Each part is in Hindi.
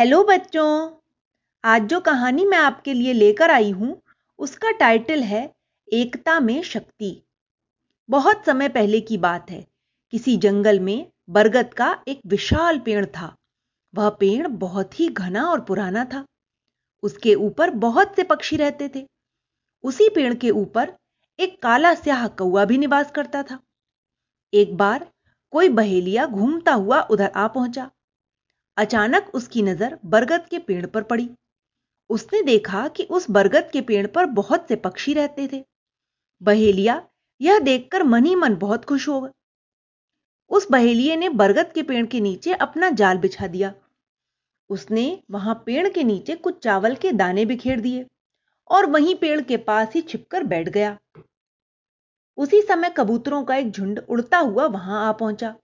हेलो बच्चों, आज जो कहानी मैं आपके लिए लेकर आई हूँ, उसका टाइटल है, एकता में शक्ति। बहुत समय पहले की बात है, किसी जंगल में बरगद का एक विशाल पेड़ था। वह पेड़ बहुत ही घना और पुराना था। उसके ऊपर बहुत से पक्षी रहते थे। उसी पेड़ के ऊपर एक काला स्याह कौआ भी निवास करता था। एक बार कोई बहेलिया घूमता हुआ उधर आ पहुँचा। अचानक उसकी नज़र बरगद के पेड़ पर पड़ी। उसने देखा कि उस बरगद के पेड़ पर बहुत से पक्षी रहते थे। बहेलिया यह देखकर मन ही मन बहुत खुश हो गया उस बहेलिए ने बरगद के पेड़ के नीचे अपना जाल बिछा दिया। उसने वहाँ पेड़ के नीचे कुछ चावल के दाने बिखेर दिए और वहीं पेड़ के पास ही छिपकर बैठ गया। उसी समय कबूतरों का एक झुंड उड़ता हुआ वहाँ आ पहुँचा।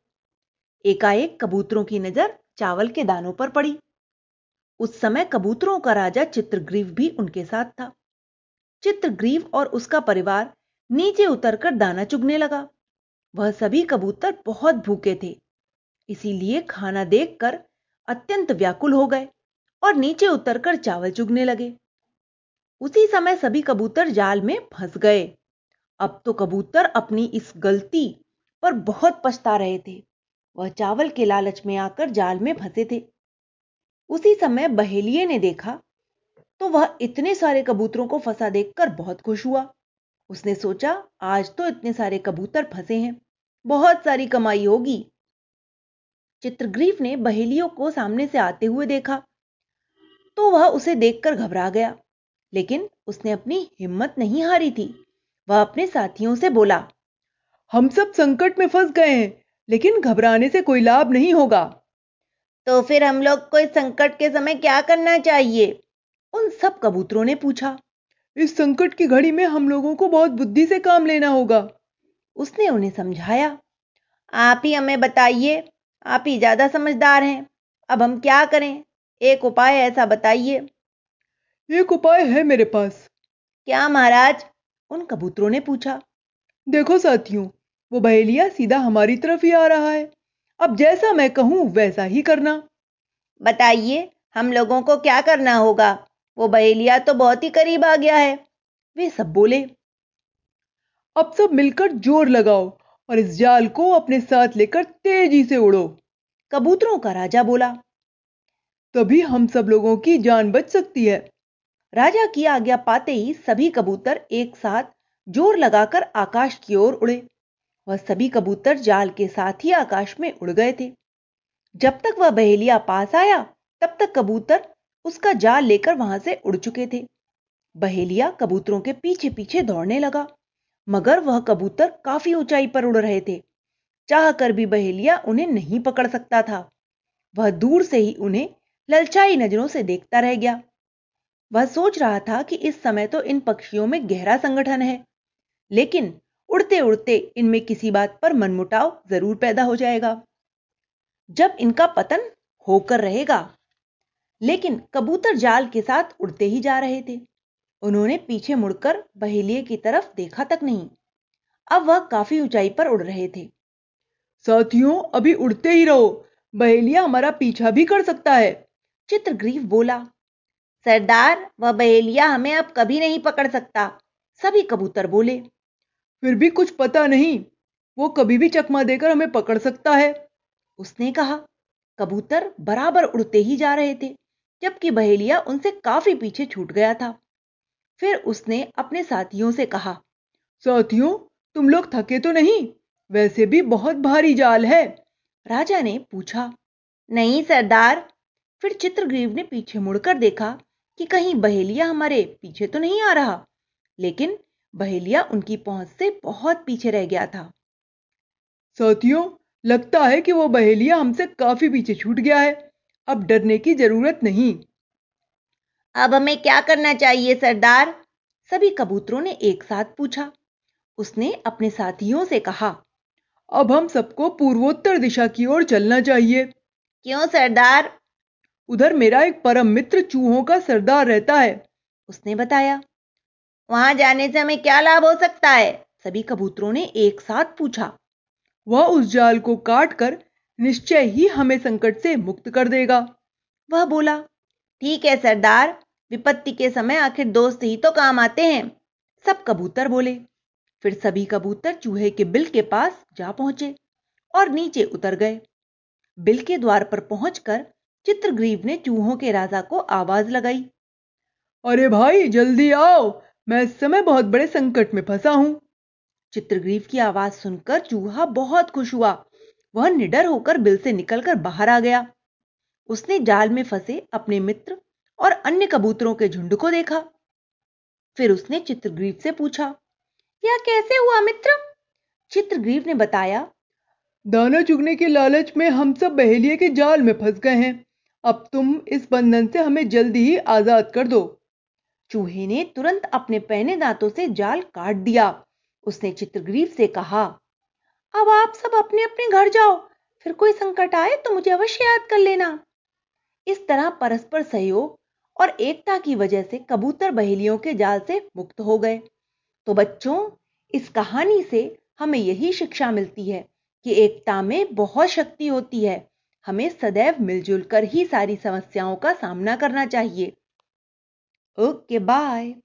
एकाएक कबूतरों की नज़र चावल के दानों पर पड़ी। उस समय कबूतरों का राजा चित्रग्रीव भी उनके साथ था। चित्रग्रीव और उसका परिवार नीचे उतरकर दाना चुगने लगा। वह सभी कबूतर बहुत भूखे थे, इसीलिए खाना देखकर अत्यंत व्याकुल हो गए और नीचे उतरकर चावल चुगने लगे। उसी समय सभी कबूतर जाल में फंस गए। अब तो कबूतर अपनी इस गलती पर बहुत पछता रहे थे। वह चावल के लालच में आकर जाल में फंसे थे। उसी समय बहेलिए ने देखा तो वह इतने सारे कबूतरों को फंसा देखकर बहुत खुश हुआ। उसने सोचा, आज तो इतने सारे कबूतर फंसे हैं, बहुत सारी कमाई होगी। चित्रग्रीफ ने बहेलियों को सामने से आते हुए देखा तो वह उसे देखकर घबरा गया, लेकिन उसने अपनी हिम्मत नहीं हारी थी। वह अपने साथियों से बोला, हम सब संकट में फंस गए हैं। लेकिन घबराने से कोई लाभ नहीं होगा। तो फिर हम लोग को इस संकट के समय क्या करना चाहिए? उन सब कबूतरों ने पूछा। इस संकट की घड़ी में हम लोगों को बहुत बुद्धि से काम लेना होगा। उसने उन्हें समझाया। आप ही हमें बताइए। आप ही ज़्यादा समझदार हैं। अब हम क्या करें? एक उपाय ऐसा बताइए। एक उपाय है मेरे पास। क्या महाराज? उन कबूतरों ने पूछा। देखो साथियों वो बहेलिया सीधा हमारी तरफ़ ही आ रहा है। अब जैसा मैं कहूँ वैसा ही करना। बताइए हम लोगों को क्या करना होगा? वो बहेलिया तो बहुत ही करीब आ गया है। वे सब बोले। अब सब मिलकर ज़ोर लगाओ और इस जाल को अपने साथ लेकर तेज़ी से उड़ो। कबूतरों का राजा बोला। तभी हम सब लोगों की जान बच सकती है। राजा की आज्ञा पाते ही सभी कबूतर एक साथ ज़ोर लगाकर आकाश की ओर उड़े। वह सभी कबूतर जाल के साथ ही आकाश में उड़ गए थे। जब तक वह बहेलिया पास आया, तब तक कबूतर उसका जाल लेकर वहाँ से उड़ चुके थे। बहेलिया कबूतरों के पीछे पीछे दौड़ने लगा, मगर वह कबूतर काफ़ी ऊंचाई पर उड़ रहे थे। चाह कर भी बहेलिया उन्हें नहीं पकड़ सकता था। वह दूर से ही उन्हें ललचाई नज़रों से देखता रह गया। वह सोच रहा था कि इस समय तो इन पक्षियों में गहरा संगठन है, लेकिन उड़ते उड़ते इनमें किसी बात पर मनमुटाव ज़रूर पैदा हो जाएगा। जब इनका पतन होकर रहेगा, लेकिन कबूतर जाल के साथ उड़ते ही जा रहे थे। उन्होंने पीछे मुड़कर बहेलिए की तरफ़ देखा तक नहीं। अब वह काफ़ी ऊंचाई पर उड़ रहे थे। साथियों, अभी उड़ते ही रहो। बहेलिया हमारा पीछा भी कर सकता है। चित्रग्रीव बोला, सरदार, वह बहेलिया हमें अब कभी नहीं पकड़ सकता। सभी कबूतर बोले फिर भी कुछ पता नहीं। वो कभी भी चकमा देकर हमें पकड़ सकता है। उसने कहा, कबूतर बराबर उड़ते ही जा रहे थे, जबकि बहेलिया उनसे काफ़ी पीछे छूट गया था। फिर उसने अपने साथियों से कहा, साथियों, तुम लोग थके तो नहीं, वैसे भी बहुत भारी जाल है। राजा ने पूछा, नहीं सरदार। फिर चित्रग्रीव ने पीछे मुड़कर देखा कि कहीं बहेलिया हमारे पीछे तो नहीं आ रहा, लेकिन बहेलिया उनकी पहुँच से बहुत पीछे रह गया था। साथियों लगता है कि वो बहेलिया हमसे काफ़ी पीछे छूट गया है। अब डरने की ज़रूरत नहीं। अब हमें क्या करना चाहिए सरदार? सभी कबूतरों ने एक साथ पूछा। उसने अपने साथियों से कहा अब हम सबको पूर्वोत्तर दिशा की ओर चलना चाहिए। क्यों सरदार? उधर मेरा एक परम मित्र चूहों का सरदार रहता है। उसने बताया वहाँ जाने से हमें क्या लाभ हो सकता है? सभी कबूतरों ने एक साथ पूछा। वह उस जाल को काट कर निश्चय ही हमें संकट से मुक्त कर देगा। वह बोला, ठीक है, सरदार। विपत्ति के समय आखिर दोस्त ही तो काम आते हैं। सब कबूतर बोले। फिर सभी कबूतर चूहे के बिल के पास जा पहुँचे और नीचे उतर गए। बिल के द्वार पर पहुंचकर चित्रग्रीव ने चूहों के राजा को आवाज़ लगाई, अरे भाई, जल्दी आओ! मैं इस समय बहुत बड़े संकट में फंसा हूँ। चित्रग्रीव की आवाज़ सुनकर चूहा बहुत खुश हुआ। वह निडर होकर बिल से निकलकर बाहर आ गया। उसने जाल में फंसे अपने मित्र और अन्य कबूतरों के झुंड को देखा। फिर उसने चित्रग्रीव से पूछा, यह कैसे हुआ मित्र? चित्रग्रीव ने बताया, दाना चुगने के लालच में हम सब बहेलिए के जाल में फंस गए हैं। अब तुम इस बंधन से हमें जल्दी ही आज़ाद कर दो। चूहे ने तुरंत अपने पहने दांतों से जाल काट दिया। उसने चित्रग्रीव से कहा, अब आप सब अपने अपने घर जाओ, फिर कोई संकट आए तो मुझे अवश्य याद कर लेना। इस तरह परस्पर सहयोग और एकता की वजह से कबूतर बहेलियों के जाल से मुक्त हो गए। तो बच्चों, इस कहानी से हमें यही शिक्षा मिलती है कि एकता में बहुत शक्ति होती है। हमें सदैव मिलजुल कर ही सारी समस्याओं का सामना करना चाहिए। Okay, bye.